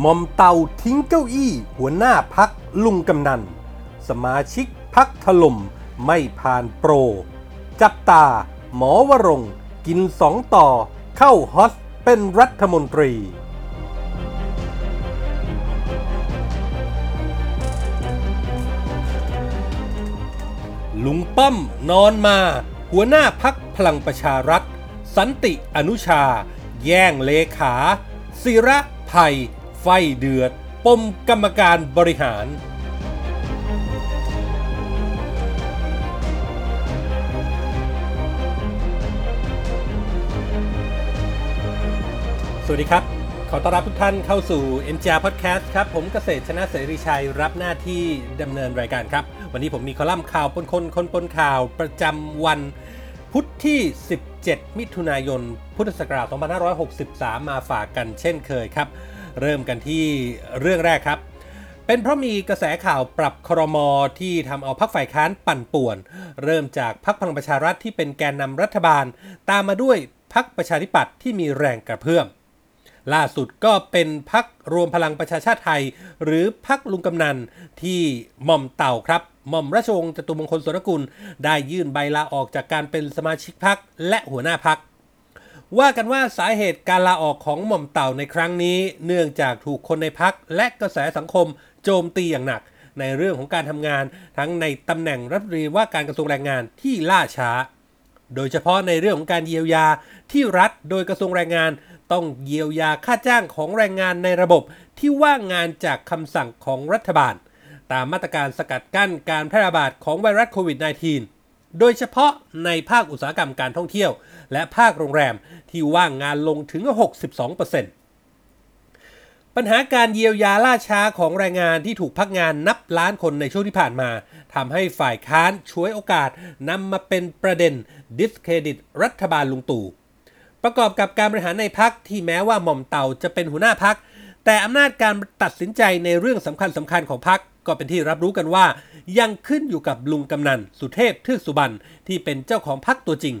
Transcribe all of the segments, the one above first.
หมอมเตาทิ้งเก้าอี้ หัวหน้าพักลุงกำนัน สมาชิกพักถล่มไม่ผ่านโปร จับตา หมอวรงกินสองต่อ เข้าฮอสเป็นรัฐมนตรีลุงป้อมนอนมา หัวหน้าพักพลังประชารัฐ สันติอนุชา แย่งเลขา ศิระภัย ไฟเดือด ปมกรรมการบริหาร สวัสดีครับ ขอต้อนรับทุกท่านเข้าสู่ NJR Podcast ครับ ผมเกษตรชนะเสรีชัยรับหน้าที่ดำเนินรายการครับ วันนี้ผมมีคอลัมน์ข่าวปนคนคนปนข่าวประจำวันพุธที่ 17 มิถุนายน พุทธศักราช 2563 มาฝากกันเช่นเคยครับ เริ่มกันที่เรื่องแรกครับ เป็นเพราะมีกระแสข่าวปรับครมอที่ทำเอาพักฝ่ายค้านปั่นป่วน เริ่มจากพักพลังประชารัฐที่เป็นแกนนำรัฐบาล ตามมาด้วยพักประชาธิปัตย์ที่มีแรงกระเพื่อมล่าสุดก็เป็นพักรวมพลังประชาชาติไทย หรือพักลุงกำนันที่หม่อมเต่าครับหม่อมราชวงศ์จตุมงคลสนกุล ได้ยื่นใบลาออกจากการเป็นสมาชิกพักและหัวหน้าพัก ว่ากันว่าสาเหตุการลาออกของหม่อมเต่าในครั้งนี้ เนื่องจากถูกคนในพักและกระแสสังคมโจมตีอย่างหนัก ในเรื่องของการทำงานทั้งในตำแหน่งรัฐมนตรีว่าการกระทรวงแรงงานที่ล่าช้า โดยเฉพาะในเรื่องของการเยียวยาที่รัฐโดยกระทรวงแรงงาน ต้องเยียวยาค่าจ้างของแรงงานในระบบที่ว่างงานจากคำสั่งของรัฐบาล ตามมาตรการสกัดกั้นการแพร่ระบาดของไวรัสโควิด -19 โดยเฉพาะในภาคอุตสาหกรรมการท่องเที่ยว และภาคโรงแรมที่ว่างงานลงถึง 62%ปัญหาการเยียวยาล่าช้าของแรงงานที่ถูกพักงานนับล้านคนในช่วงที่ผ่านมาทำให้ฝ่ายค้านช่วยโอกาสนำมาเป็นประเด็นดิสเครดิตรัฐบาลลุงตู่ ประกอบกับการบริหารในพักที่แม้ว่าหม่อมเต่าจะเป็นหัวหน้าพัก แต่อำนาจการตัดสินใจในเรื่องสำคัญสำคัญของพักก็เป็นที่รับรู้กันว่า ยังขึ้นอยู่กับลุงกำนันสุเทพเทือกสุบรรณที่เป็นเจ้าของพักตัวจริง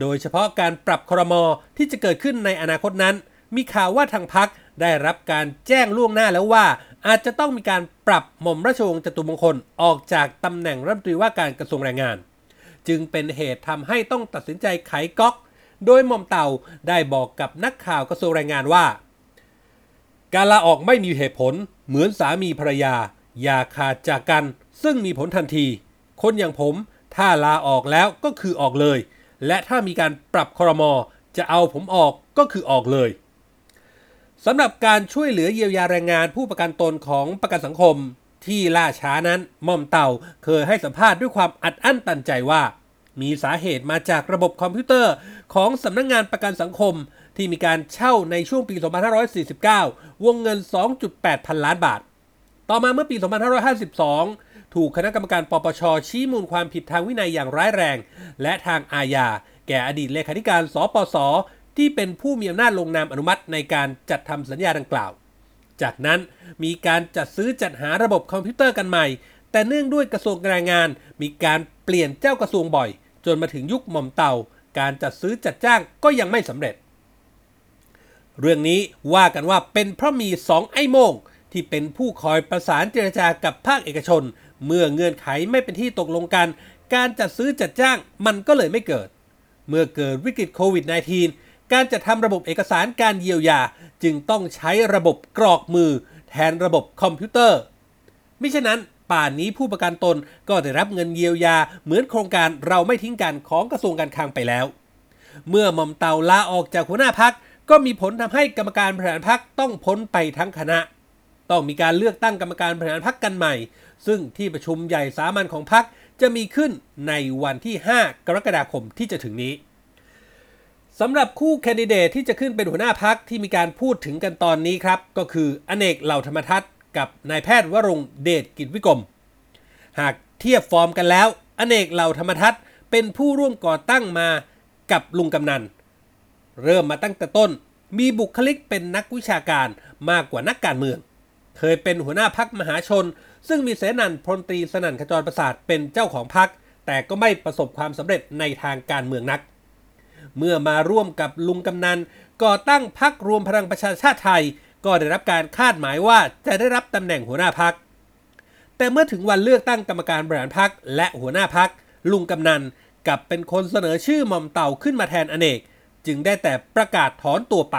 โดยเฉพาะการปรับครมอที่จะเกิดขึ้นในอนาคตนั้น มีข่าวว่าทางพักได้รับการแจ้งล่วงหน้าแล้วว่า อาจจะต้องมีการปรับหม่อมราชวงศ์จตุมงคลออกจากตำแหน่งรัฐมนตรีว่าการกระทรวงแรงงาน จึงเป็นเหตุทำให้ต้องตัดสินใจไขก๊อก โดยหม่อมเต่าได้บอกกับนักข่าวกระทรวงแรงงานว่า การลาออกไม่มีเหตุผล เหมือนสามีภรรยา อย่าขาดจากกัน ซึ่งมีผลทันที คนอย่างผมถ้าลาออกแล้วก็คือออกเลย และถ้ามีการปรับครมอจะเอาผมออกก็คือออกเลยสำหรับการช่วยเหลือเยียวยาแรงงานผู้ประกันตนของประกันสังคมที่ล่าช้านั้นม่อมเต่าเคยให้สัมภาษณ์ด้วยความอัดอั้นตันใจว่า มีสาเหตุมาจากระบบคอมพิวเตอร์ของสำนักงงานประกันสังคมที่มีการเช่าในช่วงปี 2549 วงเงิน 2.8 พันล้านบาท ต่อมาเมื่อปี 2552 ถูกคณะกรรมการปปช ชี้มูลความผิดทางวินัยอย่างร้ายแรง และทางอาญา แก่อดีตเลขาธิการ สปส ที่เป็นผู้มีอำนาจลงนามอนุมัติในการจัดทำสัญญาดังกล่าว จากนั้นมีการจัดซื้อจัดหาระบบคอมพิวเตอร์กันใหม่ แต่เนื่องด้วยกระทรวงแรงงาน มีการเปลี่ยนเจ้ากระทรวงบ่อย จนมาถึงยุคหม่อมเตาการจัดซื้อจัดจ้างก็ยังไม่สำเร็จ เรื่องนี้ว่ากันว่าเป็นเพราะมีสองไอ้โมง ที่เป็นผู้คอยประสานเจรจากับภาคเอกชน เมื่อเงื่อนไขไม่เป็นที่ตกลงกัน การจัดซื้อจัดจ้างมันก็เลยไม่เกิด เมื่อเกิดวิกฤตโควิด -19 การจะทำระบบเอกสารการเยียวยาจึงต้องใช้ระบบกรอกมือ แทนระบบคอมพิวเตอร์มิฉะนั้นป่านนี้ผู้ประกันตนก็ได้รับเงินเยียวยาเหมือนโครงการเราไม่ทิ้งกันของกระทรวงการคลังไปแล้ว เมื่อหม่อมเตาลาออกจากหัวหน้าพักก็มีผลทำให้กรรมการบริหารพักต้องพ้นไปทั้งคณะ ต้องมีการเลือกตั้งกรรมการบริหารพักกันใหม่ ซึ่งที่ประชุมใหญ่สามัญของพักจะมีขึ้นในวันที่ 5 กรกฎาคมที่จะถึงนี้สำหรับคู่แคนดิเดตที่จะขึ้นเป็นหัวหน้าพักที่มีการพูดถึงกันตอนนี้ครับ ก็คืออเนกเหล่าธรรมทัศน์กับนายแพทย์วรงเดชกิจวิกรม หากเทียบฟอร์มกันแล้ว อเนกเหล่าธรรมทัศน์เป็นผู้ร่วมก่อตั้งมากับลุงกำนัน เริ่มมาตั้งแต่ต้น มีบุคลิกเป็นนักวิชาการมากกว่านักการเมือง เคยเป็นหัวหน้าพักมหาชน ซึ่งมีเสนันพลตรีสนั่นขจรประสาทเป็นเจ้าของพัก แต่ก็ไม่ประสบความสำเร็จในทางการเมืองนัก เมื่อมาร่วมกับลุงกำนันก่อตั้งพักรวมพลังประชาชาติไทย ก็ได้รับการคาดหมายว่าจะได้รับตำแหน่งหัวหน้าพัก แต่เมื่อถึงวันเลือกตั้งกรรมการบริหารพักและหัวหน้าพักลุงกำนันกลับเป็นคนเสนอชื่อหม่อมเต่าขึ้นมาแทนอเนก จึงได้แต่ประกาศถอนตัวไป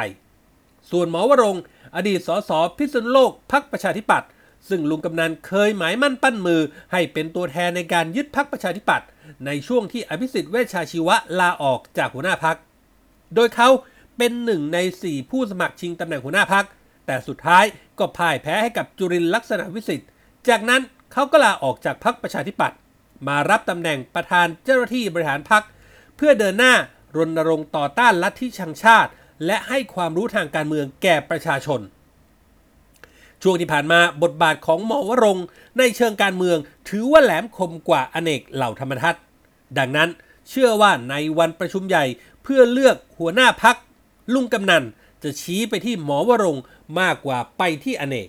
ส่วนหมอวรงค์ อดีตสสพิษณุโลกพักประชาธิปัตย์ซึ่งลุงกำนันเคยหมายมั่นปั้นมือ ให้เป็นตัวแทนในการยึดพักประชาธิปัตย์ในช่วงที่อภิสิทธิ์เวชชาชีวะลาออกจากหัวหน้าพัก โดยเขาเป็นหนึ่งใน 4 ผู้สมัครชิงตำแหน่งหัวหน้าพัก แต่สุดท้ายก็พ่ายแพ้ให้กับจุรินลักษณะวิสิทธิ์ จากนั้นเขาก็ลาออกจากพักประชาธิปัตย์มารับตำแหน่งประธานเจ้าหน้าที่บริหารพัก เพื่อเดินหน้ารณรงค์ต่อต้านลัทธิชังชาติ และให้ความรู้ทางการเมืองแก่ประชาชน ช่วงที่ผ่านมาบทบาทของหมอวรงในเชิงการเมืองถือว่าแหลมคมกว่าอเนกเหล่าธรรมทัศน์ดังนั้นเชื่อว่าในวันประชุมใหญ่เพื่อเลือกหัวหน้าพักลุงกำนันจะชี้ไปที่หมอวรงมากกว่าไปที่อเนก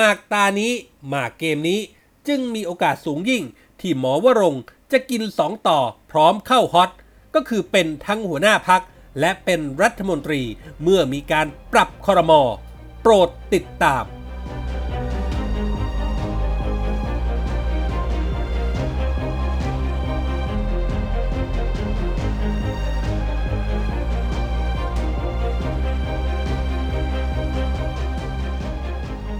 มากตานี้มากเกมนี้จึงมีโอกาสสูงยิ่งที่หมอวรงจะกินสองต่อพร้อมเข้าฮอตก็คือเป็นทั้งหัวหน้าพัก และเป็นรัฐมนตรีเมื่อมีการปรับคอรมอโปรดติดตาม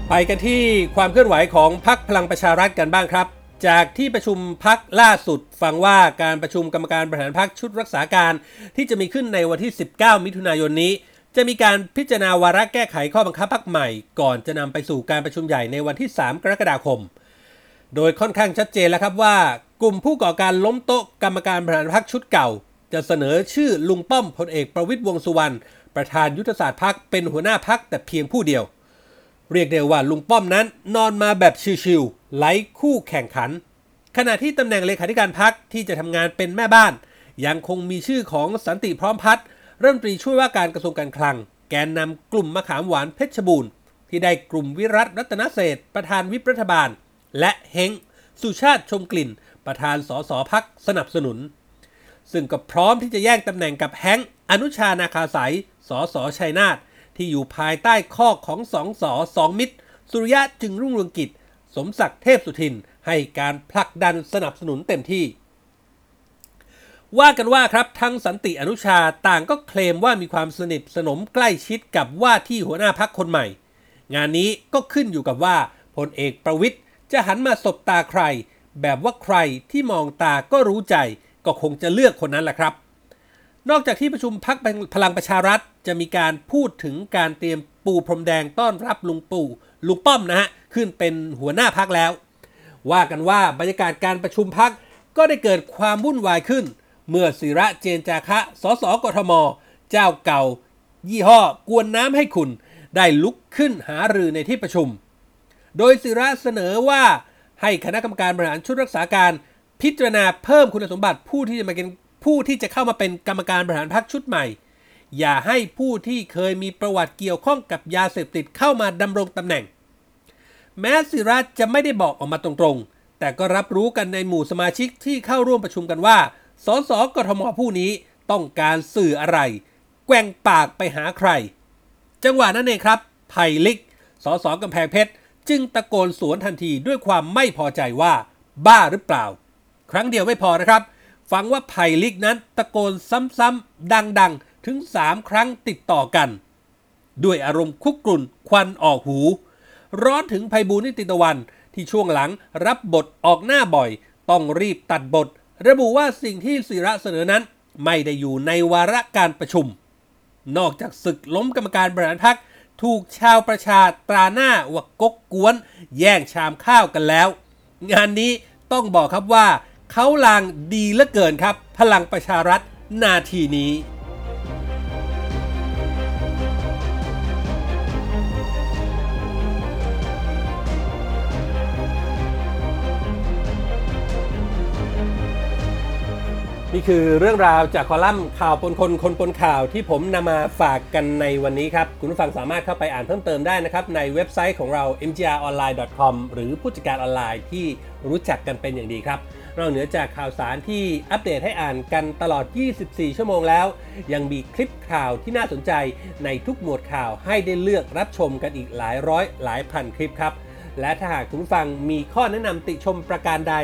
ไปกันที่ความเคลื่อนไหวของพักพลังประชารัฐกันบ้างครับ จากที่ประชุมพักล่าสุด ฟังว่าการประชุมกรรมการบริหารพักชุดรักษาการที่จะมีขึ้นในวันที่ 19 มิถุนายนนี้ จะมีการพิจารณาวาระแก้ไขข้อบังคับพักใหม่ ก่อนจะนำไปสู่การประชุมใหญ่ในวันที่ 3 กรกฎาคม โดยค่อนข้างชัดเจนแล้วครับว่า กลุ่มผู้ก่อการล้มโต๊ะกรรมการบริหารพักชุดเก่า จะเสนอชื่อลุงป้อมพลเอกประวิตยวงสุวรรณประธานยุทธศาสตร์พักเป็นหัวหน้าพักแต่เพียงผู้เดียว เรียกได้ว่าลุงป้อมนั้นนอนมาแบบชิวๆ ไร้คู่แข่งขัน ขณะที่ตำแหน่งเลขาธิการพักที่จะทำงานเป็นแม่บ้าน ยังคงมีชื่อของสันติพร้อมพัฒน์รัฐมนตรีช่วยว่าการกระทรวงการคลัง แกนนำกลุ่มมะขามหวานเพชรบูรณ์ ที่ได้กลุ่มวิรัตรัตนเศษประธานวิปรัฐบาล และเฮงสุชาติชมกลิ่น ประธานสสพักสนับสนุน ซึ่งก็พร้อมที่จะแย่งตำแหน่งกับแฮงอนุชานาคาสายสสชัยนาทที่อยู่ภายใต้ข้อของสองสอสองมิตร สุริยะจึงรุ่งเรืองกิจ สมศักดิ์เทพสุทิน ให้การผลักดันสนับสนุนเต็มที่ ว่ากันว่าครับทั้งสันติอนุชาต่างก็เคลมว่ามีความสนิทสนมใกล้ชิดกับว่าที่หัวหน้าพักคนใหม่ งานนี้ก็ขึ้นอยู่กับว่าพลเอกประวิทย์จะหันมาสบตาใคร แบบว่าใครที่มองตาก็รู้ใจ ก็คงจะเลือกคนนั้นแหละครับ นอกจากที่ประชุมพักพลังประชารัฐจะมีการพูดถึงการเตรียมปูพรมแดงต้อนรับลุงปู่ ลุงป้อมนะฮะขึ้นเป็นหัวหน้าพักแล้ว ว่ากันว่าบรรยากาศการประชุมพักก็ได้เกิดความวุ่นวายขึ้น เมื่อศิระเจนจาคะสสกทม เจ้าเก่า ยี่ห้อกวนน้ำให้คุณ ได้ลุกขึ้นหารือในที่ประชุม โดยศิระเสนอว่าให้คณะกรรมการบริหารชุดรักษาการพิจารณาเพิ่มคุณสมบัติผู้ที่จะมาเป็นผู้ที่จะเข้ามาเป็นกรรมการบริหารพรรคชุดใหม่ อย่าให้ผู้ที่เคยมีประวัติเกี่ยวข้องกับยาเสพติดเข้ามาดำรงตำแหน่ง แม้ศิระจะไม่ได้บอกออกมาตรงๆ แต่ก็รับรู้กันในหมู่สมาชิกที่เข้าร่วมประชุมกันว่า สสกทมผู้นี้ต้องการสื่ออะไร แกว่งปากไปหาใคร จังหวะนั้นเองครับ ไผ่ลิก สสกำแพงเพชร จึงตะโกนสวนทันทีด้วยความไม่พอใจว่า บ้าหรือเปล่า ครั้งเดียวไม่พอนะครับ ฟังว่าไผ่ลิกนั้นตะโกนซ้ำๆดังๆ ถึง 3 ครั้งติดต่อกัน ด้วยอารมณ์คุกกรุ่นควันออกหู ร้อนถึงไพบูลนิติตะวัน ที่ช่วงหลังรับบทออกหน้าบ่อย ต้องรีบตัดบท ระบุว่าสิ่งที่ศิระเสนอนั้น ไม่ได้อยู่ในวาระการประชุม นอกจากศึกล้มกรรมการบริหารพักถูกชาวประชาตราหน้าว่ากกกวน แย่งชามข้าวกันแล้ว งานนี้ต้องบอกครับว่าเขาลางดีเหลือเกินครับ พลังประชารัฐนาทีนี้ นี่คือเรื่องราวจากคอลัมน์ข่าวปนคนคนปนข่าวที่ผมนำมาฝากกันในวันนี้ครับ คุณผู้ฟังสามารถเข้าไปอ่านเพิ่มเติมได้นะครับ ในเว็บไซต์ของเรา mgronline.com หรือผู้จัดการออนไลน์ที่รู้จักกันเป็นอย่างดีครับเราเหนือจากข่าวสารที่อัปเดตให้อ่านกันตลอด 24 ชั่วโมงแล้ว ยังมีคลิปข่าวที่น่าสนใจในทุกหมวดข่าวให้ได้เลือกรับชมกันอีกหลายร้อยหลายพันคลิปครับ และถ้าหากคุณผู้ฟังมีข้อแนะนำติชมประการใด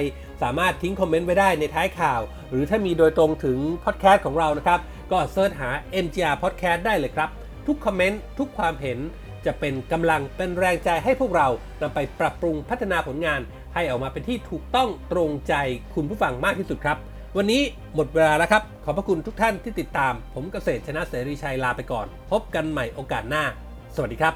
สามารถทิ้งคอมเมนต์ไว้ได้ในท้ายข่าว หรือถ้ามีโดยตรงถึงพอดแคสต์ของเรานะครับ ก็ search หา MGR Podcast ได้เลยครับ ทุกคอมเมนต์ทุกความเห็นจะเป็นกำลังเป็นแรงใจให้พวกเรานำไปปรับปรุงพัฒนาผลงาน ให้ออกมาเป็นที่ถูกต้องตรงใจคุณผู้ฟังมากที่สุดครับ วันนี้หมดเวลาแล้วครับ ขอบพระคุณทุกท่านที่ติดตาม ผมเกษตรชนะเสรีชัยลาไปก่อน พบกันใหม่โอกาสหน้า สวัสดีครับ